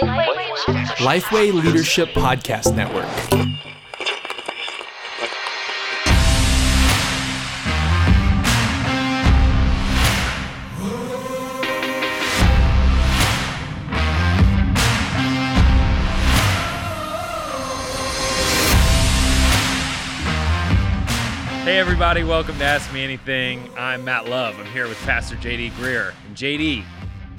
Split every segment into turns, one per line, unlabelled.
Lifeway Leadership Podcast Network.
Hey, everybody, welcome to Ask Me Anything. I'm Matt Love. I'm here with Pastor JD Greear. And JD,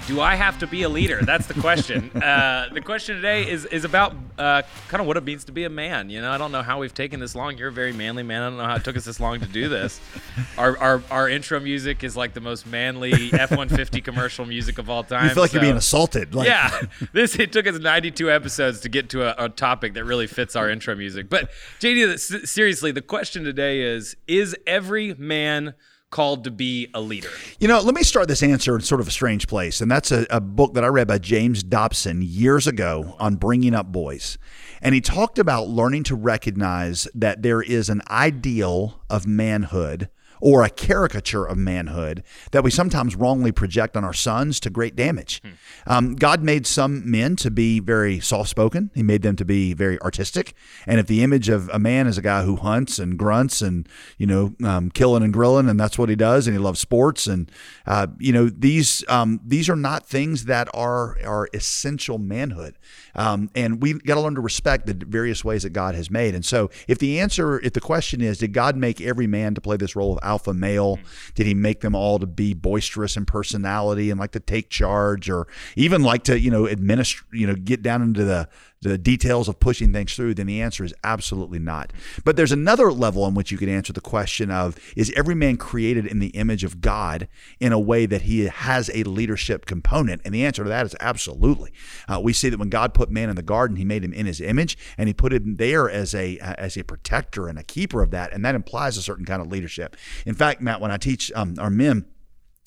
do I have to be a leader? That's the question. uh, the question today is is about uh, kind of what it means to be a man. You know, I don't know how we've taken this long. You're a very manly man. I don't know how it took us this long to do this. Our our, our intro music is like the most manly F-150 commercial music of all time.
You feel like
so-
you're being assaulted. Like,
yeah, this it took us 92 episodes to get to a, a topic that really fits our intro music. But JD, seriously, the question today is: Is every man called to be a leader?
You know, let me start this answer in sort of a strange place. And that's a, a book that I read by James Dobson years ago on bringing up boys. And he talked about learning to recognize that there is an ideal of manhood or a caricature of manhood that we sometimes wrongly project on our sons to great damage. Um, God made some men to be very soft spoken, He made them to be very artistic. And if the image of a man is a guy who hunts and grunts and, you know, um, killing and grilling, and that's what he does, and he loves sports, and, uh, you know, these, um, these are not things that are, are essential manhood. Um, and we got to learn to respect the various ways that God has made. And so, if the answer, if the question is, did God make every man to play this role of alpha male? Mm-hmm. Did He make them all to be boisterous in personality and like to take charge, or even like to, you know, administer, you know, get down into the the details of pushing things through, then the answer is absolutely not. But there's another level in which you could answer the question of is every man created in the image of God in a way that he has a leadership component? And the answer to that is absolutely. Uh, we see that when God put man in the garden, he made him in his image and he put him there as a as a protector and a keeper of that, and that implies a certain kind of leadership. In fact, Matt, when I teach um, our men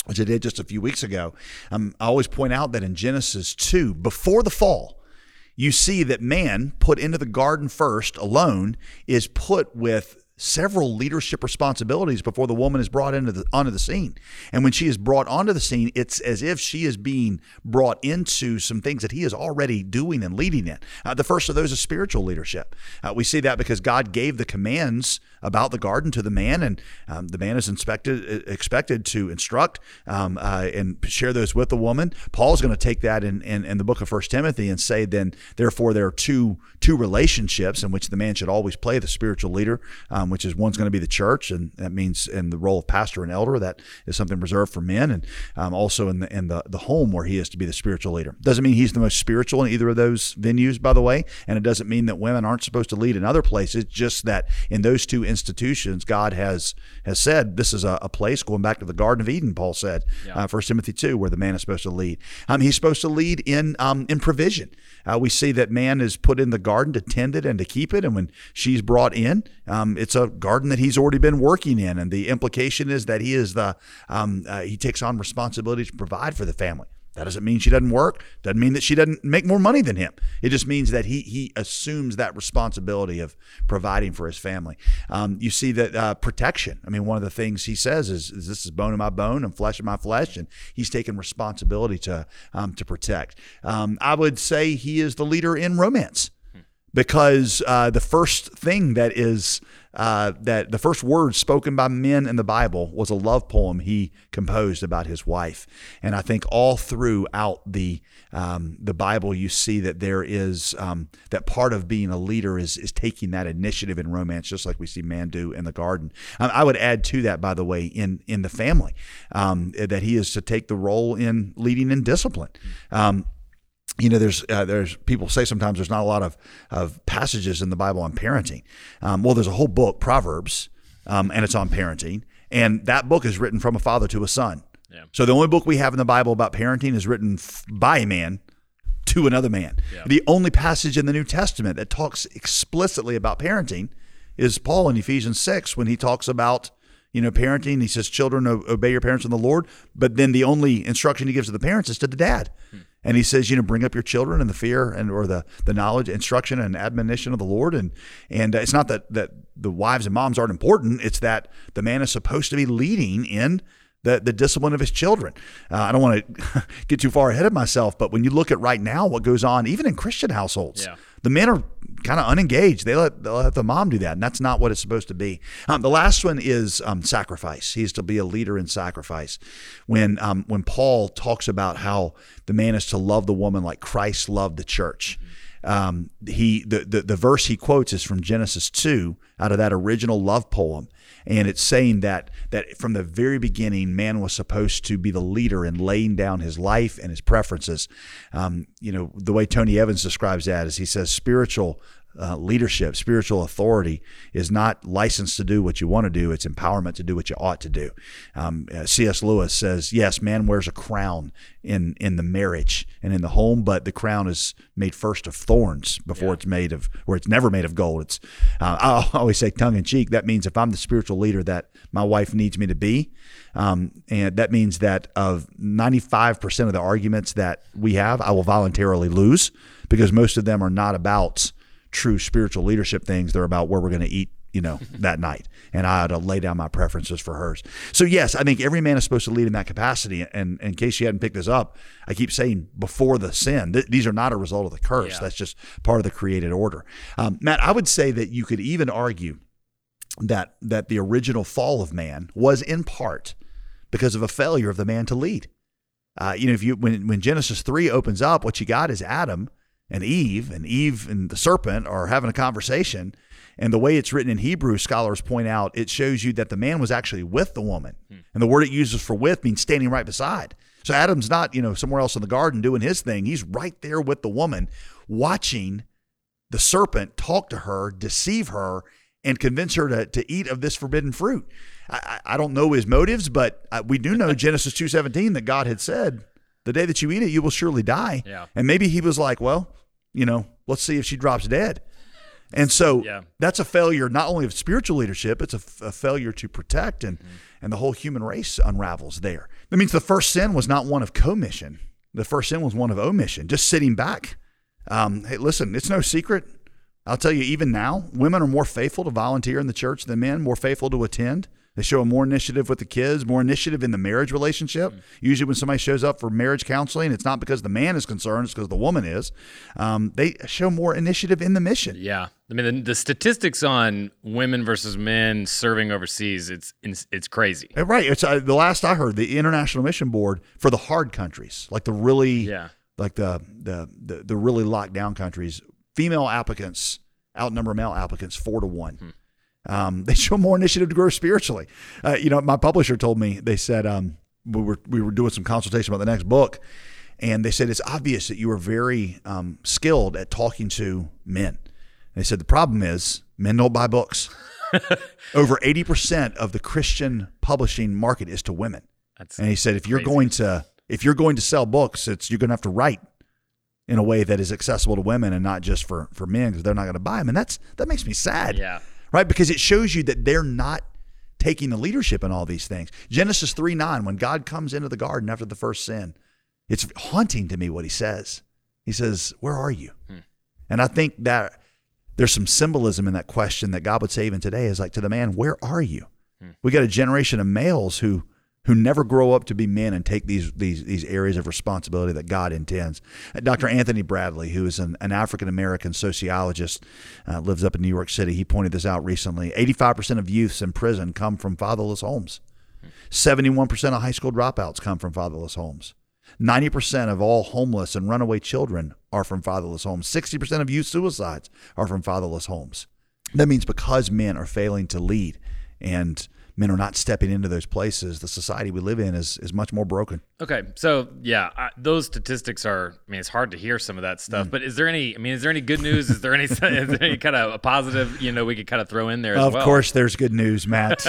which I did just a few weeks ago, um, I always point out that in Genesis 2, before the fall, you see that man put into the garden first alone is put with several leadership responsibilities before the woman is brought into the onto the scene. And when she is brought onto the scene, it's as if she is being brought into some things that he is already doing and leading in. Uh, the first of those is spiritual leadership. Uh, we see that because God gave the commands about the garden to the man, and um, the man is inspected, expected to instruct um, uh, and share those with the woman. Paul's going to take that in, in, in the book of First Timothy and say, then therefore there are two two relationships in which the man should always play the spiritual leader, um, which is one's going to be the church, and that means in the role of pastor and elder. That is something reserved for men, and um, also in the in the the home where he is to be the spiritual leader. Doesn't mean he's the most spiritual in either of those venues, by the way, and it doesn't mean that women aren't supposed to lead in other places. Just that in those two institutions, God has has said this is a, a place going back to the Garden of Eden. Paul said, uh, First Timothy two, where the man is supposed to lead. Um, he's supposed to lead in um, in provision. Uh, we see that man is put in the garden to tend it and to keep it, and when she's brought in, um, it's a garden that he's already been working in, and the implication is that he is the um, uh, he takes on responsibility to provide for the family. That doesn't mean she doesn't work. Doesn't mean that she doesn't make more money than him. It just means that he he assumes that responsibility of providing for his family. Um, you see that uh, protection. I mean, one of the things he says is, is, "This is bone of my bone and flesh of my flesh," and he's taking responsibility to um, to protect. Um, I would say he is the leader in romance because uh, the first thing that is uh, that the first word spoken by men in the Bible was a love poem he composed about his wife, and I think all throughout the um, the Bible you see that there is um, that part of being a leader is is taking that initiative in romance, just like we see man do in the garden. Um, I would add to that, by the way, in in the family, um, that he is to take the role in leading in discipline. You know, there's uh, there's people say sometimes there's not a lot of of passages in the Bible on parenting. Um, well, there's a whole book, Proverbs, um, and it's on parenting, and that book is written from a father to a son.
Yeah.
So the only book we have in the Bible about parenting is written f- by a man to another man. The only passage in the New Testament that talks explicitly about parenting is Paul in Ephesians six when he talks about you know parenting. He says, "Children, obey your parents in the Lord." But then the only instruction he gives to the parents is to the dad. And he says, you know, bring up your children in the fear and or the the knowledge, instruction, and admonition of the Lord. And and uh, it's not that that the wives and moms aren't important. It's that the man is supposed to be leading in the, the discipline of his children. Uh, I don't want to get too far ahead of myself, but when you look at right now what goes on, even in Christian households,
Yeah.
The men are kind of unengaged. They let, they let the mom do that, and that's not what it's supposed to be. Um, the last one is um, sacrifice. He's to be a leader in sacrifice. When um, when Paul talks about how the man is to love the woman like Christ loved the church. Um, he the, the the verse he quotes is from Genesis two out of that original love poem, and it's saying that that from the very beginning, man was supposed to be the leader in laying down his life and his preferences. Um, you know, the way Tony Evans describes that is he says spiritual uh, leadership, spiritual authority is not licensed to do what you want to do. It's empowerment to do what you ought to do. Um, uh, C.S. Lewis says, yes, man wears a crown in, in the marriage and in the home, but the crown is made first of thorns before it's made of, or it's never made of gold. It's, uh, I always say tongue in cheek. That means if I'm the spiritual leader that my wife needs me to be, um, and that means that of 95% of the arguments that we have, I will voluntarily lose because most of them are not about true spiritual leadership things. They're about where we're going to eat, you know, that night. And I ought to lay down my preferences for hers. So yes, I think every man is supposed to lead in that capacity. And in case you hadn't picked this up, I keep saying before the sin, th- these are not a result of the curse.
Yeah.
That's just part of the created order. Um, Matt, I would say that you could even argue that that the original fall of man was in part because of a failure of the man to lead. Uh, you know, if you when when Genesis three opens up, what you got is Adam and Eve, and Eve and the serpent are having a conversation. And the way it's written in Hebrew, scholars point out, it shows you that the man was actually with the woman. And the word it uses for with means standing right beside. So Adam's not, you know, somewhere else in the garden doing his thing. He's right there with the woman, watching the serpent talk to her, deceive her, and convince her to, to eat of this forbidden fruit. I, I don't know his motives, but uh, we do know Genesis two seventeen that God had said, "The day that you eat it, you will surely die."
Yeah.
And maybe he was like, "Well, you know, let's see if she drops dead." And so
Yeah.
that's a failure not only of spiritual leadership, it's a failure to protect, and and the whole human race unravels there. That means the first sin was not one of commission. The first sin was one of omission, just sitting back. Um, hey, listen, it's no secret. I'll tell you, even now, women are more faithful to volunteer in the church than men, more faithful to attend. They show more initiative with the kids, more initiative in the marriage relationship. Usually, when somebody shows up for marriage counseling, it's not because the man is concerned, it's because the woman is. Um, they show more initiative in the mission.
Yeah, I mean the, the statistics on women versus men serving overseas it's it's, it's crazy.
Uh, Right. It's uh, the last I heard. The International Mission Board for the hard countries, like the really,
Yeah.
like the the the, the really locked down countries, female applicants outnumber male applicants four to one. Um, they show more initiative to grow spiritually. Uh, you know, my publisher told me they said um, we were we were doing some consultation about the next book, and they said it's obvious that you are very um, skilled at talking to men. They said the problem is men don't buy books. Over eighty percent of the Christian publishing market is to women.
That's
And he said, if you're
Crazy.
going to if you're going to sell books, it's you're going to have to write in a way that is accessible to women and not just for for men because they're not going to buy them. And that's that makes me sad,
yeah.
Right? Because it shows you that they're not taking the leadership in all these things. Genesis three nine, when God comes into the garden after the first sin, it's haunting to me what he says. He says, "Where are you?" Hmm. And I think that there's some symbolism in that question that God would say even today is like to the man, "Where are you?" Hmm. We got a generation of males who who never grow up to be men and take these these these areas of responsibility that God intends. Uh, Dr. Anthony Bradley, who is an, an African American sociologist, uh, lives up in New York City. He pointed this out recently. 85% of youths in prison come from fatherless homes. 71% of high school dropouts come from fatherless homes. 90% of all homeless and runaway children are from fatherless homes. 60% of youth suicides are from fatherless homes. That means because men are failing to lead and men are not stepping into those places, the society we live in is, is much more broken.
Okay, so yeah, I, those statistics are. I mean, it's hard to hear some of that
Mm.
stuff. But is there any? I mean, is there any good news? Is there any? is there any kind of a positive? You know, we could kind of throw in there as
Of
well.
course, there's good news, Matt.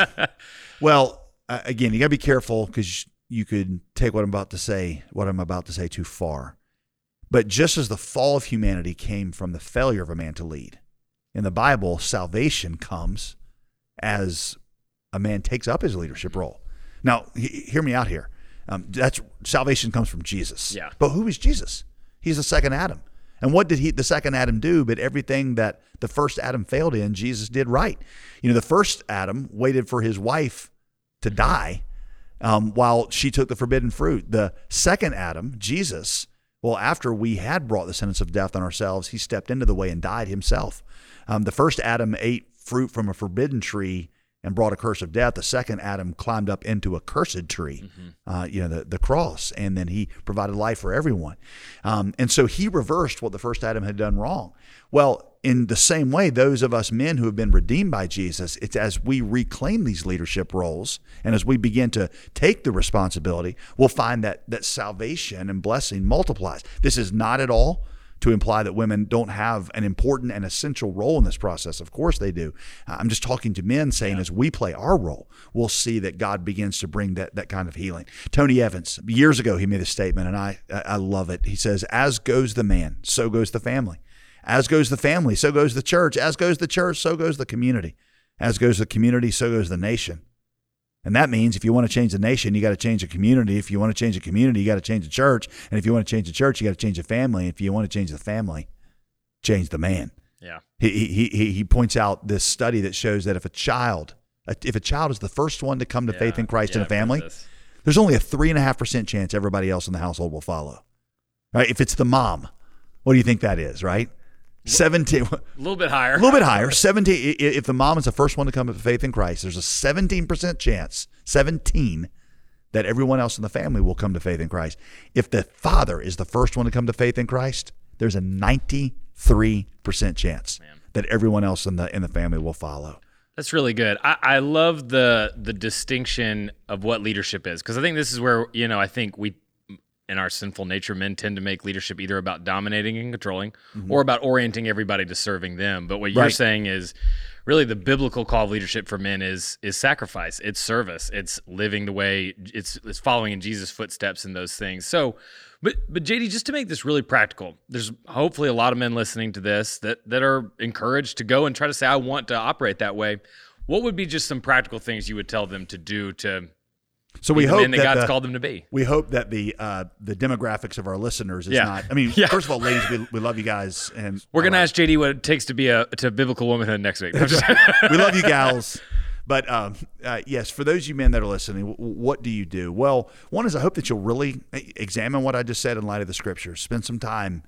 well, uh, again, you got to be careful because you could take what I'm about to say, what I'm about to say, too far. But just as the fall of humanity came from the failure of a man to lead, in the Bible, salvation comes as a man takes up his leadership role. Now, he, hear me out here. Um, that's salvation comes from Jesus.
Yeah.
But who is Jesus? He's the second Adam. And what did he, the second Adam, do? But everything that the first Adam failed in, Jesus did right. You know, the first Adam waited for his wife to die um, while she took the forbidden fruit. The second Adam, Jesus, well, after we had brought the sentence of death on ourselves, he stepped into the way and died himself. Um, the first Adam ate fruit from a forbidden tree and brought a curse of death. The second Adam climbed up into a cursed tree, mm-hmm. uh, you know, the, the cross, and then he provided life for everyone. Um, and so he reversed what the first Adam had done wrong. Well, in the same way, those of us men who have been redeemed by Jesus, it's as we reclaim these leadership roles and as we begin to take the responsibility, we'll find that that salvation and blessing multiplies. This is not at all to imply that women don't have an important and essential role in this process. Of course they do. I'm just talking to men saying yeah. as we play our role, we'll see that God begins to bring that, that kind of healing. Tony Evans, years ago, he made a statement and I, I love it. He says, as goes the man, so goes the family. As goes the family, so goes the church. As goes the church, so goes the community. As goes the community, so goes the nation. And that means if you want to change the nation, you got to change the community. If you want to change the community, you got to change the church. And if you want to change the church, you got to change the family. If you want to change the family, change the man.
Yeah.
He, he, he, he points out this study that shows that if a child, if a child is the first one to come to
yeah.
faith in Christ
yeah,
in a family, there's only a three and a half percent chance everybody else in the household will follow. Right? If it's the mom, what do you think that is? Right? 17
a little bit higher
a little bit higher 17 if the mom is the first one to come to faith in christ there's a 17% chance 17 that everyone else in the family will come to faith in christ if the father is the first one to come to faith in christ there's a 93% chance Man. that everyone else in the in the family will follow
that's really good. I, I love the the distinction of what leadership is because I think this is where you know I think we in our sinful nature, men tend to make leadership either about dominating and controlling mm-hmm. or about orienting everybody to serving them. But what you're saying is really the biblical call of leadership for men is is sacrifice, it's service, it's living the way it's it's following in Jesus' footsteps and those things. So but but JD, just to make this really practical, there's hopefully a lot of men listening to this that that are encouraged to go and try to say, I want to operate that way. What would be just some practical things you would tell them to do to
so we hope
that, God's the, called them to be.
We hope that the uh, the demographics of our listeners is
yeah.
not. I mean,
yeah.
first of all, ladies, we, we love you guys, and
we're gonna ask JD what it takes to be a to biblical womanhood next week.
we love you, gals. But um, uh, yes, for those of you men that are listening, what do you do? Well, one is I hope that you'll really examine what I just said in light of the scriptures. Spend some time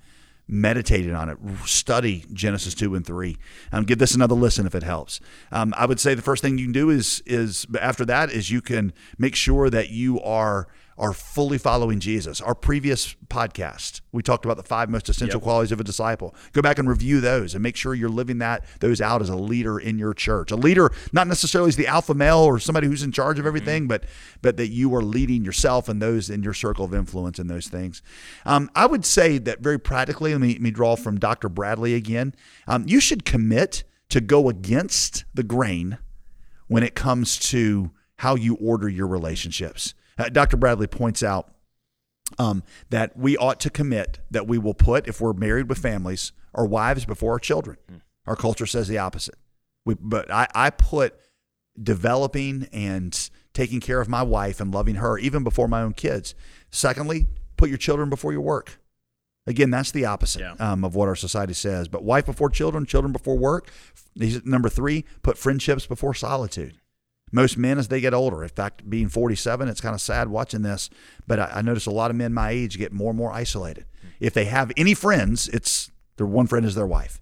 meditated on it, study Genesis two and three. Um, give this another listen if it helps. Um, I would say the first thing you can do is is after that is you can make sure that you are are fully following Jesus. Our previous podcast, we talked about the five most essential yep. qualities of a disciple. Go back and review those and make sure you're living that those out as a leader in your church. A leader, not necessarily as the alpha male or somebody who's in charge of mm-hmm. everything, mm-hmm. but but that you are leading yourself and those in your circle of influence and those things. Um, I would say that very practically. Let me, let me draw from Dr. Bradley again. Um, you should commit to go against the grain when it comes to how you order your relationships. Uh, Dr. Bradley points out um, that we ought to commit that we will put, if we're married with families, our wives before our children. Mm. Our culture says the opposite. We, but I, I put developing and taking care of my wife and loving her even before my own kids. Secondly, put your children before your work. Again, that's the opposite yeah. um, of what our society says. But wife before children, children before work. Number three, put friendships before solitude most men as they get older. In fact, being 47, it's kind of sad watching this, but I, I notice a lot of men my age get more and more isolated. If they have any friends, it's their one friend is their wife.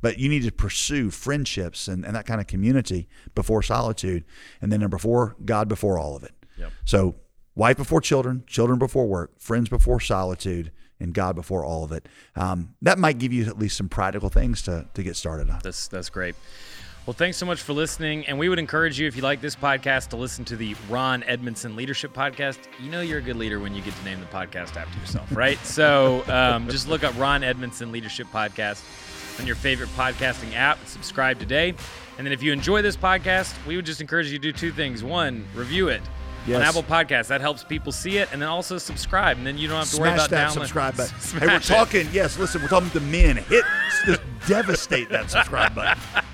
But you need to pursue friendships and, and that kind of community before solitude. And then number four, God before all of it.
Yep.
So wife before children, children before work, friends before solitude, and God before all of it. Um, that might give you at least some practical things to, to get started on.
That's that's great. Well, thanks so much for listening. And we would encourage you, if you like this podcast, to listen to the Ron Edmondson Leadership Podcast. You know you're a good leader when you get to name the podcast after yourself, right? so um, just look up Ron Edmondson Leadership Podcast on your favorite podcasting app. Subscribe today. And then if you enjoy this podcast, we would just encourage you to do two things. One, review it. Yes. on Apple Podcasts. That helps people see it, and then also subscribe, and then you don't have to
Smash
worry about
that
download.
subscribe button. hey, we're talking. It. Yes, listen, we're talking to men. Hit, just devastate that subscribe button.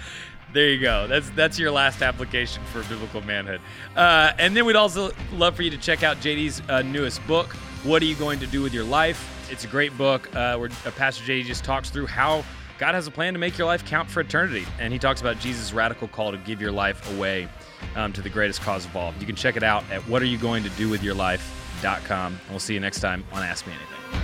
There you go. That's that's your last application for biblical manhood. Uh, and then we'd also love for you to check out JD's uh, newest book. What are you going to do with your life? It's a great book uh, where uh, Pastor JD just talks through how God has a plan to make your life count for eternity. And he talks about Jesus' radical call to give your life away um, to the greatest cause of all. You can check it out at whatareyougoingtodowithyourlife.com. And we'll see you next time on Ask Me Anything.